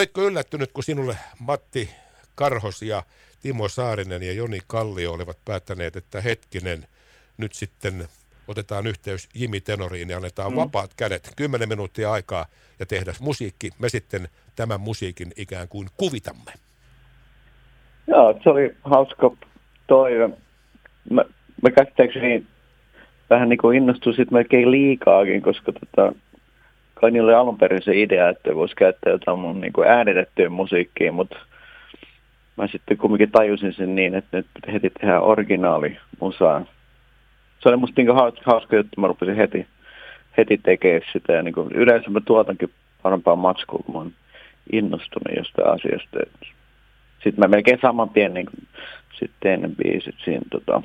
Oletko yllättynyt, kun sinulle Matti Karhos ja Timo Saarinen ja Joni Kallio olivat päättäneet, että hetkinen, nyt sitten otetaan yhteys Jimi Tenoriin ja annetaan mm. vapaat kädet, 10 minuuttia aikaa ja tehdä musiikki. Me sitten tämän musiikin ikään kuin kuvitamme. Joo, se oli hauska toive. Mä, mä käsittääkseni vähän niin kuin innostuin sitten melkein liikaakin, koska tota, kai niillä oli alun perin se idea, että voisi käyttää jotain mun niin kuin äänitettyä musiikkia, mutta mä sitten kumminkin tajusin sen niin, että nyt heti tehdään originaali musaa. Se oli musta niin hauska, hauska juttu, mä rupesin heti, heti tekemään sitä ja niin kuin, yleensä mä tuotankin parempaa matskua, kun mä oon innostunut jostain asiasta. Sitten mä melkein saman tien niin sitten tein ne biisit siinä tota,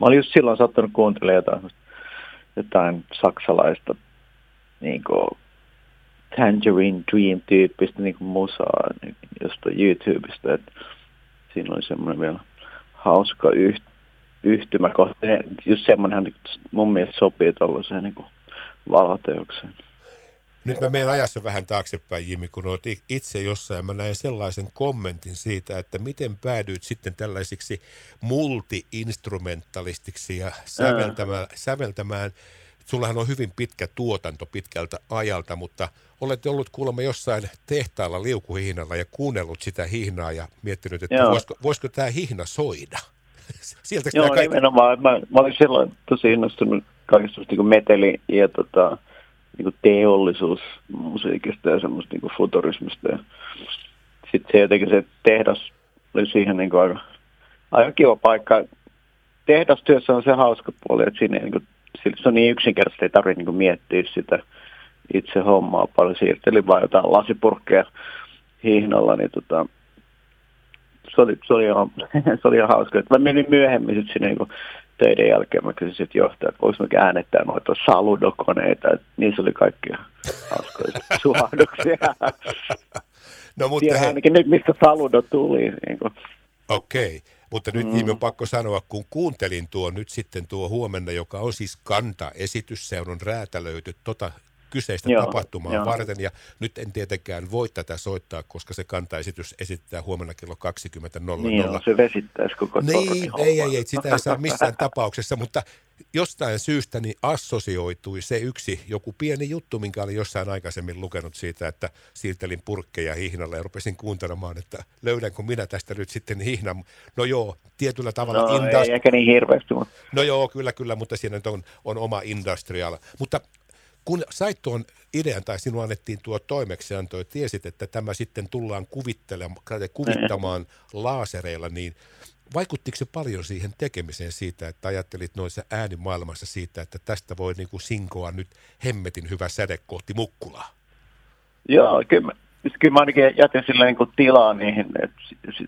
Mä olin just silloin sattunut kuuntelemaan jotain, jotain saksalaista niin kuin, Tangerine Dream-tyyppistä niin kuin musaa niin, jostain YouTubesta. Että siinä oli semmoinen vielä hauska yht, yhtymä kohta. Just semmoinen mun mielestä sopii tuollaiseen niin valoteokseen. Nyt mä menen ajassa vähän taaksepäin, Jimi, kun olet itse jossain. Mä näin sellaisen kommentin siitä, että miten päädyit sitten tällaisiksi multi-instrumentalistiksi ja säveltämään, säveltämään. Sullahan on hyvin pitkä tuotanto pitkältä ajalta, mutta olet ollut kuulemma jossain tehtaalla liukuhihnalla ja kuunnellut sitä hihnaa ja miettinyt, että voisiko, voisiko tämä hihna soida? Sieltä Joo, kaikki... nimenomaan. Mä, mä olin silloin tosi innostunut kaikista niin meteli ja tota, niin kuin teollisuusmusiikista ja semmoista niin kuin futurismista. Ja sitten se jotenkin se tehdas oli siihen niin kuin aika, aika kiva paikka. Tehdastyössä on se hauska puoli, että siinä niin kuin, se on niin yksinkertaisesti, ei tarvitse niin miettiä sitä itse hommaa paljon. Siirtelin vaan jotain lasipurkkeja hihnalla, niin tota, se oli, se oli, ihan, se oli ihan hauska. Mä menin myöhemmin sitten sinne niin töiden jälkeen mä kysyin sitten johtaja, että voiko mä äänettää noita saludokoneita, että niissä oli kaikkia hauskoja suhahduksia. No, mutta Tiedän he... ainakin nyt, mistä saludo tuli. Niin Okei, okay. Mutta nyt mm. on pakko sanoa, kun kuuntelin tuo nyt sitten tuo huomenna, joka on siis kanta-esitys, se on räätälöity tota kyseistä joo, tapahtumaa joo. varten. Ja nyt en tietenkään voi tätä soittaa, koska se kantaesitys esittää huomenna kello 20.00. Niin joo, se vesittäisi koko Niin, ei, ei, ei, sitä ei saa missään tapauksessa, mutta jostain syystä niin assosioitui se yksi joku pieni juttu, minkä olin jossain aikaisemmin lukenut siitä, että siirtelin purkkeja hihnalle ja rupesin kuuntelemaan, että löydänkö minä tästä nyt sitten hihnan. No joo, tietyllä tavalla. No industri- ei ehkä niin hirveästi. Mutta... No joo, kyllä, kyllä, mutta siinä on, on oma industrial. Mutta kun sait tuon idean tai sinua annettiin tuo toimeksianto ja tiesit, että tämä sitten tullaan kuvittamaan laasereilla, niin vaikuttiko se paljon siihen tekemiseen siitä, että ajattelit noissa äänimaailmassa siitä, että tästä voi niin kuin sinkoa nyt hemmetin hyvä säde kohti Mukkulaa? Joo, kyllä, kyllä mä ainakin jätin sillä niin kuin tilaa niihin, että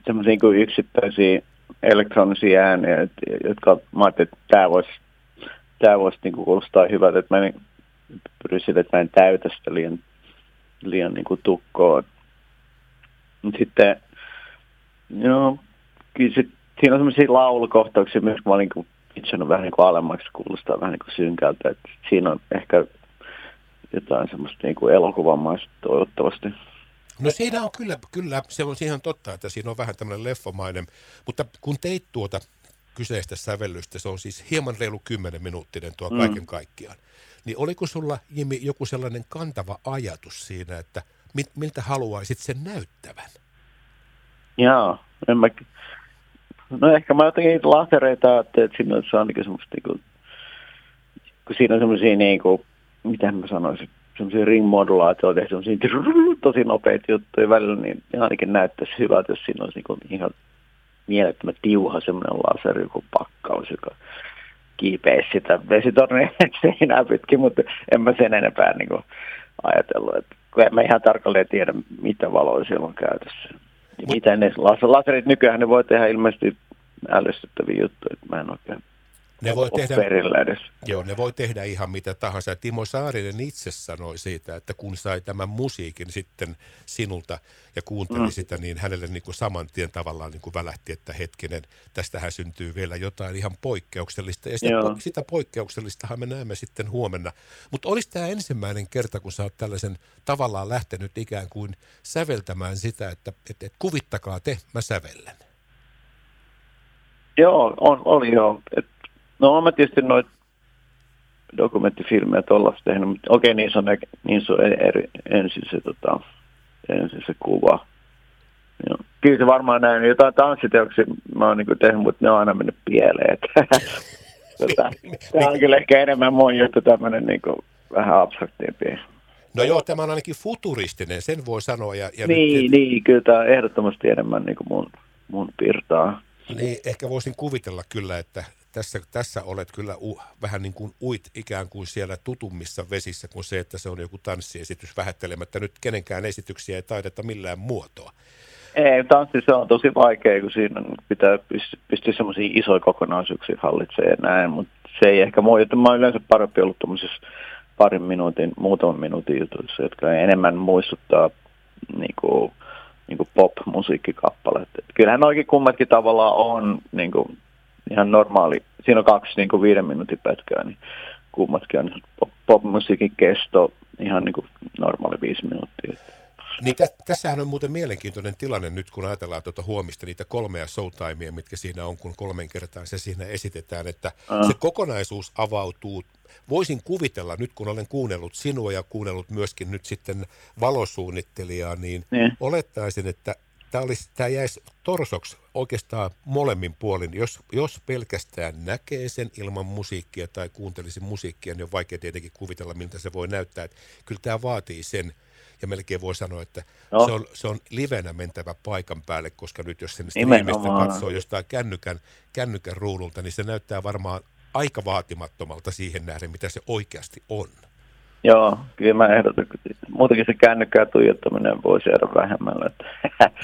semmoisia niin yksittäisiä elektronisia ääniä, jotka mä ajattelin, että tämä voisi, tämä voisi niin kuin kuulostaa hyvältä, että mä niin mä en täytä sitä liian, liian niin kuin tukkoa. Sitten, joo, kyllä sit, siinä on sellaisia laulukohtauksia myös, kun mä olin niin vähän niin kuin alemmaksi, kuulostaa vähän niin kuin synkältä. Että siinä on ehkä jotain semmoista niin kuin elokuvamaista toivottavasti. No siinä on kyllä, kyllä, se on ihan totta, että siinä on vähän tämmöinen leffomainen, mutta kun teit tuota kyseistä sävellystä, se on siis hieman reilu 10 minuuttinen tuo mm. kaiken kaikkiaan. Niin oliko sulla, Jimi, joku sellainen kantava ajatus siinä, että mit, miltä haluaisit sen näyttävän? Joo, en mä, no ehkä mä jotenkin lasereita että siinä on ainakin semmoista niin kuin, kun siinä on semmoisia niin kuin, miten mä sanoisin, semmoisia ring-modulaatioita semmoisia tosi nopeita juttuja välillä, niin ainakin näyttäisi hyvältä, jos siinä olisi niin kuin ihan mielettömän tiuha semmoinen laseri, joku pakkaus, joka kiipeä sitä vesitornia seinää pitkin, mutta en mä sen enempää niin kuin ajatellut. Että, kun en mä ihan tarkalleen tiedä, mitä valoja siellä on käytössä. Ja mitä ne laserit nykyään ne voi tehdä ilmeisesti ällistyttäviä juttuja, että mä en oikein ne voi tehdä, perillä edes. Joo, ne voi tehdä ihan mitä tahansa. Timo Saarinen itse sanoi siitä, että kun sai tämän musiikin sitten sinulta ja kuunteli mm. sitä, niin hänelle niin kuin saman tien tavallaan niin kuin välähti, että hetkinen, tästähän syntyy vielä jotain ihan poikkeuksellista. Ja sitä, po- sitä poikkeuksellistahan me näemme sitten huomenna. Mutta olisi tämä ensimmäinen kerta, kun sä oot tällaisen tavallaan lähtenyt ikään kuin säveltämään sitä, että et, et, kuvittakaa te, mä sävellen. Joo, on, oli joo. Et, no mä tietysti noita dokumenttifilmejä tuollaista tehnyt, mutta okei, okay, niin on, niin on eri, ensin, se, tota, ensin se kuva. Joo. Kyllä se varmaan näin. Jotain tanssiteoksia mä oon niin tehnyt, mutta ne on aina mennyt pieleen. tota, tämä on kyllä ehkä enemmän mun juttu tämmöinen niin vähän abstraktiempi. No joo, tämä on ainakin futuristinen, sen voi sanoa. Ja, ja niin, nyt... niin, kyllä tämä on ehdottomasti enemmän niin kuin mun, mun pirtaa. Niin, ehkä voisin kuvitella kyllä, että tässä, tässä olet kyllä u, vähän niin kuin uit ikään kuin siellä tutummissa vesissä kuin se, että se on joku tanssiesitys vähättelemättä. Nyt kenenkään esityksiä ei taideta millään muotoa. Ei, tanssi se on tosi vaikea, kun siinä pitää pystyä semmoisia isoja kokonaisuuksia hallitsemaan ja näin, mutta se ei ehkä mua, että mä oon yleensä parempi ollut tuommoisessa parin minuutin, muutaman minuutin jutuissa, jotka enemmän muistuttaa niin kuin, niin kuin pop-musiikkikappaleet. Kyllähän oikein kummatkin tavallaan on niin kuin, ihan normaali. Siinä on kaksi niin kuin viiden minuutin pätkää, niin kummatkin on pop-musiikin kesto ihan niin kuin normaali viisi minuuttia. Niin tä, tässähän on muuten mielenkiintoinen tilanne nyt, kun ajatellaan tuota huomista niitä kolmea showtimea, mitkä siinä on, kun kolmen kertaa se siinä esitetään, että uh. se kokonaisuus avautuu. Voisin kuvitella nyt, kun olen kuunnellut sinua ja kuunnellut myöskin nyt sitten valosuunnittelijaa, niin ne. olettaisin, että tämä, olisi, tämä jäisi torsoksi oikeastaan molemmin puolin. Jos, jos pelkästään näkee sen ilman musiikkia tai kuuntelisi musiikkia, niin on vaikea tietenkin kuvitella, miltä se voi näyttää. Että kyllä tämä vaatii sen, ja melkein voi sanoa, että no. se, on, se on livenä mentävä paikan päälle, koska nyt jos sen streamistä katsoo jostain kännykän, kännykän ruudulta, niin se näyttää varmaan aika vaatimattomalta siihen nähden, mitä se oikeasti on. Joo, kyllä mä ehdotan. Muutenkin se kännykkää tuijottaminen voisi jäädä vähemmällä.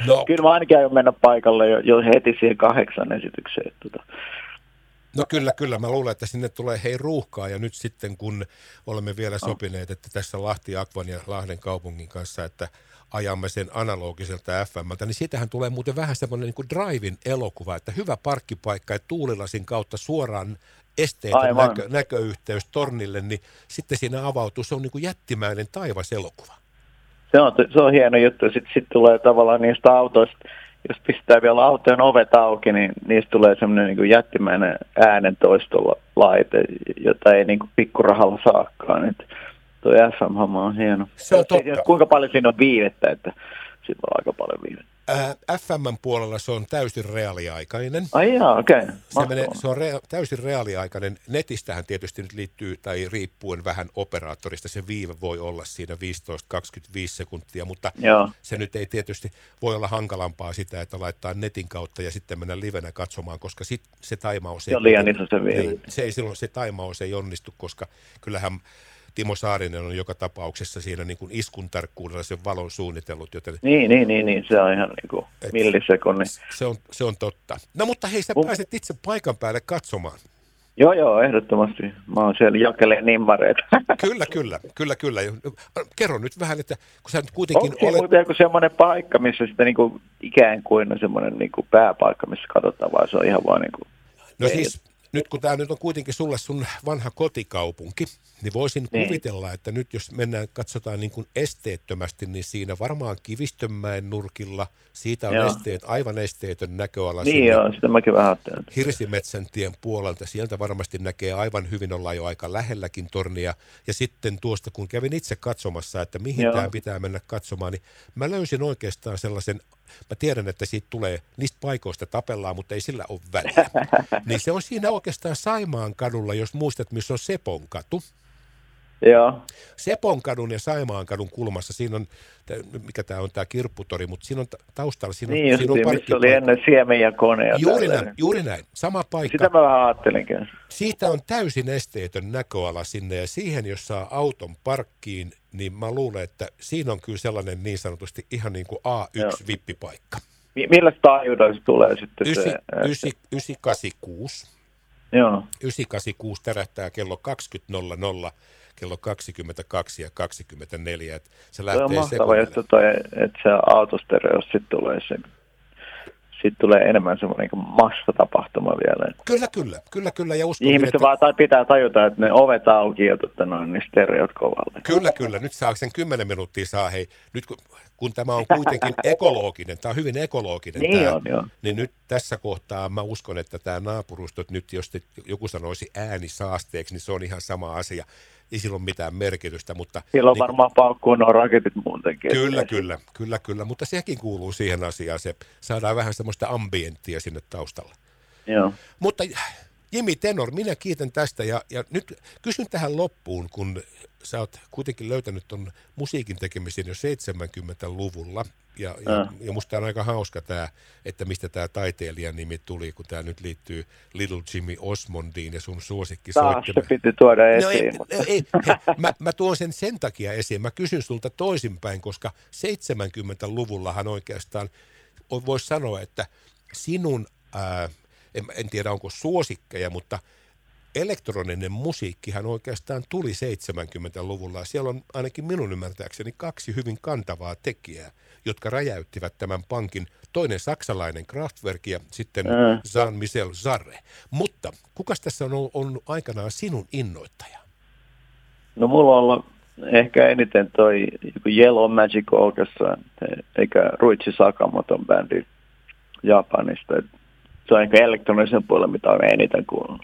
No. kyllä mä ainakin aion mennä paikalle jo, jo heti siihen kahdeksan esitykseen. Tuota. No kyllä, kyllä. Mä luulen, että sinne tulee hei ruuhkaa ja nyt sitten kun olemme vielä sopineet, että tässä Lahti Akvan ja Lahden kaupungin kanssa, että ajamme sen analogiselta FMltä, niin siitähän tulee muuten vähän semmoinen niin kuin drive elokuva, että hyvä parkkipaikka ja tuulilasin kautta suoraan esteetön näkö, näköyhteys tornille, niin sitten siinä avautuu, se on niin kuin jättimäinen taivaselokuva. Se on, se on hieno juttu. Sitten sit tulee tavallaan niistä autoista, jos pistää vielä autojen ovet auki, niin niistä tulee semmoinen niin jättimäinen äänentoistolla laite, jota ei niin kuin pikkurahalla saakaan. Että tuo FM-homma on hieno. Se on totta. Kuinka paljon siinä on viivettä, että siinä on aika paljon viivettä. Äh, FMn puolella se on täysin reaaliaikainen. Ai jaa, okei. Okay. Se, menee, se on rea- täysin reaaliaikainen. Netistähän tietysti nyt liittyy, tai riippuen vähän operaattorista, se viive voi olla siinä 15-25 sekuntia, mutta Joo. se nyt ei tietysti voi olla hankalampaa sitä, että laittaa netin kautta ja sitten mennä livenä katsomaan, koska sit se taimaus ei... Se on liian iso se viive. Se, ei, silloin se taimaus ei onnistu, koska kyllähän Timo Saarinen on joka tapauksessa siinä niin kuin iskun tarkkuudella sen valon suunnitellut. Joten, niin, niin, niin, niin, se on ihan niin kuin millisekonni. Se on, se on totta. No mutta hei, sä pääset itse paikan päälle katsomaan. Joo, joo, ehdottomasti. Mä oon siellä jakeleen nimmareet. Kyllä, kyllä, kyllä, kyllä. Kerro nyt vähän, että kun sä nyt kuitenkin Onko olet... joku semmoinen paikka, missä sitten niin kuin ikään kuin on semmoinen niin kuin pääpaikka, missä katsotaan, vai se on ihan vaan niin kuin... No siis nyt kun tämä nyt on kuitenkin sulle sun vanha kotikaupunki, niin voisin niin. kuvitella, että nyt jos mennään, katsotaan niin kuin esteettömästi, niin siinä varmaan Kivistönmäen nurkilla, siitä on joo. esteet, aivan esteetön näköala. Niin joo, sitä mäkin vähän ajattelen. Hirsimetsän tien puolelta, sieltä varmasti näkee aivan hyvin, olla jo aika lähelläkin tornia. Ja sitten tuosta, kun kävin itse katsomassa, että mihin tämä pitää mennä katsomaan, niin mä löysin oikeastaan sellaisen Mä tiedän, että siitä tulee, niistä paikoista tapellaan, mutta ei sillä ole väliä. niin se on siinä oikeastaan Saimaan kadulla, jos muistat, missä on Sepon katu. Joo. Seponkadun ja Saimaankadun kulmassa, siinä on, mikä tämä on tämä kirpputori, mutta siinä on taustalla, siinä on, niin, siinä on missä oli ennen siemen ja koneja. Juuri näin, juuri näin, sama paikka. Sitä mä vähän ajattelinkin. Siitä on täysin esteetön näköala sinne ja siihen, jos saa auton parkkiin, niin mä luulen, että siinä on kyllä sellainen niin sanotusti ihan niin kuin A1-vippipaikka. Millä taajuudella se tulee sitten 9, se? 9, 986. Joo. 986 tärähtää kello 20.00, kello 22 ja 24. Et se Se on lähtee mahtava sekunnille. juttu toi, että se autostereos sitten tulee se, sitten tulee enemmän semmoinen niin massatapahtuma vielä. Kyllä, kyllä, kyllä, kyllä. Ja uskon, Ihmiset että... vaan tai pitää tajuta, että ne ovet auki ja totta noin, niin stereot kovalle. Kyllä, kyllä. Nyt saa sen 10 minuuttia saa. Hei, nyt kun, kun tämä on kuitenkin ekologinen, tämä on hyvin ekologinen Niin tämä, on, joo. niin nyt tässä kohtaa mä uskon, että tämä naapurustot nyt, jos te, joku sanoisi äänisaasteeksi, niin se on ihan sama asia. Ei sillä ole mitään merkitystä, mutta... Silloin niin- varmaan paukkuu nuo raketit muutenkin. Kyllä, kyllä, kyllä, kyllä, mutta sekin kuuluu siihen asiaan. Se saadaan vähän semmoista ambienttia sinne taustalle. Joo. Mutta Jimi Tenor, minä kiitän tästä ja, ja nyt kysyn tähän loppuun, kun sä oot kuitenkin löytänyt ton musiikin tekemisen jo 70-luvulla. Ja, ja, Äh. ja musta on aika hauska tämä, että mistä tämä taiteilijan nimi tuli, kun tämä nyt liittyy Little Jimmy Osmondiin ja sun suosikki Taas se piti tuoda No esiin. ei, mutta- ei, hei, mä, mä tuon sen sen takia esiin. Mä kysyn sulta toisinpäin, koska 70-luvullahan oikeastaan voisi sanoa, että sinun, ää, en, en tiedä onko suosikkeja, mutta elektroninen musiikkihan oikeastaan tuli 70-luvulla. Siellä on ainakin minun ymmärtääkseni kaksi hyvin kantavaa tekijää, jotka räjäyttivät tämän pankin. Toinen saksalainen Kraftwerk ja sitten. Jean-Michel Jarre. Mutta kukas tässä on ollut- on aikanaan sinun innoittaja? No mulla on ollut ehkä eniten toi Yellow Magic Orchestra, eikä Ruichi Sakamoton bändi Japanista. Et Se on ehkä elektronisen puolella, mitä on eniten kuullut.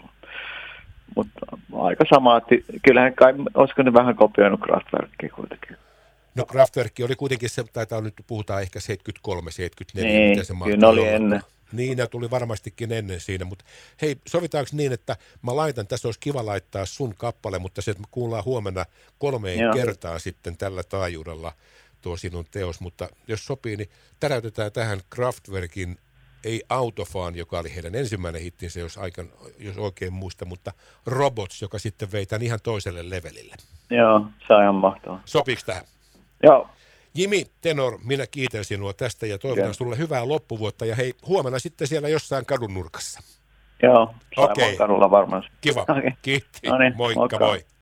Mutta aika sama, että kyllähän kai, olisiko ne vähän kopioinut Kraftwerkia kuitenkin. No Kraftwerk oli kuitenkin se, taitaa nyt puhutaan ehkä 73, 74, Niin, mitä se kyllä ne oli olla. ennen. Niin, ne tuli varmastikin ennen siinä, mutta hei, sovitaanko niin, että mä laitan, tässä olisi kiva laittaa sun kappale, mutta se, että me kuullaan huomenna kolmeen Joo. kertaan sitten tällä taajuudella tuo sinun teos, mutta jos sopii, niin täräytetään tähän Kraftwerkin ei Autofaan, joka oli heidän ensimmäinen hittinsä, jos, aikan, jos oikein muista, mutta Robots, joka sitten vei tämän ihan toiselle levelille. Joo, se on ihan mahtavaa. Sopiiko tähän? Joo, Jimi Tenor, minä kiitän sinua tästä ja toivotan Joo. sinulle hyvää loppuvuotta ja hei, huomenna sitten siellä jossain kadun nurkassa. joo, Okei. Saimon kadulla varmaan. Kiva. Okei. Kiitti. No niin, Moikka moikka. moi.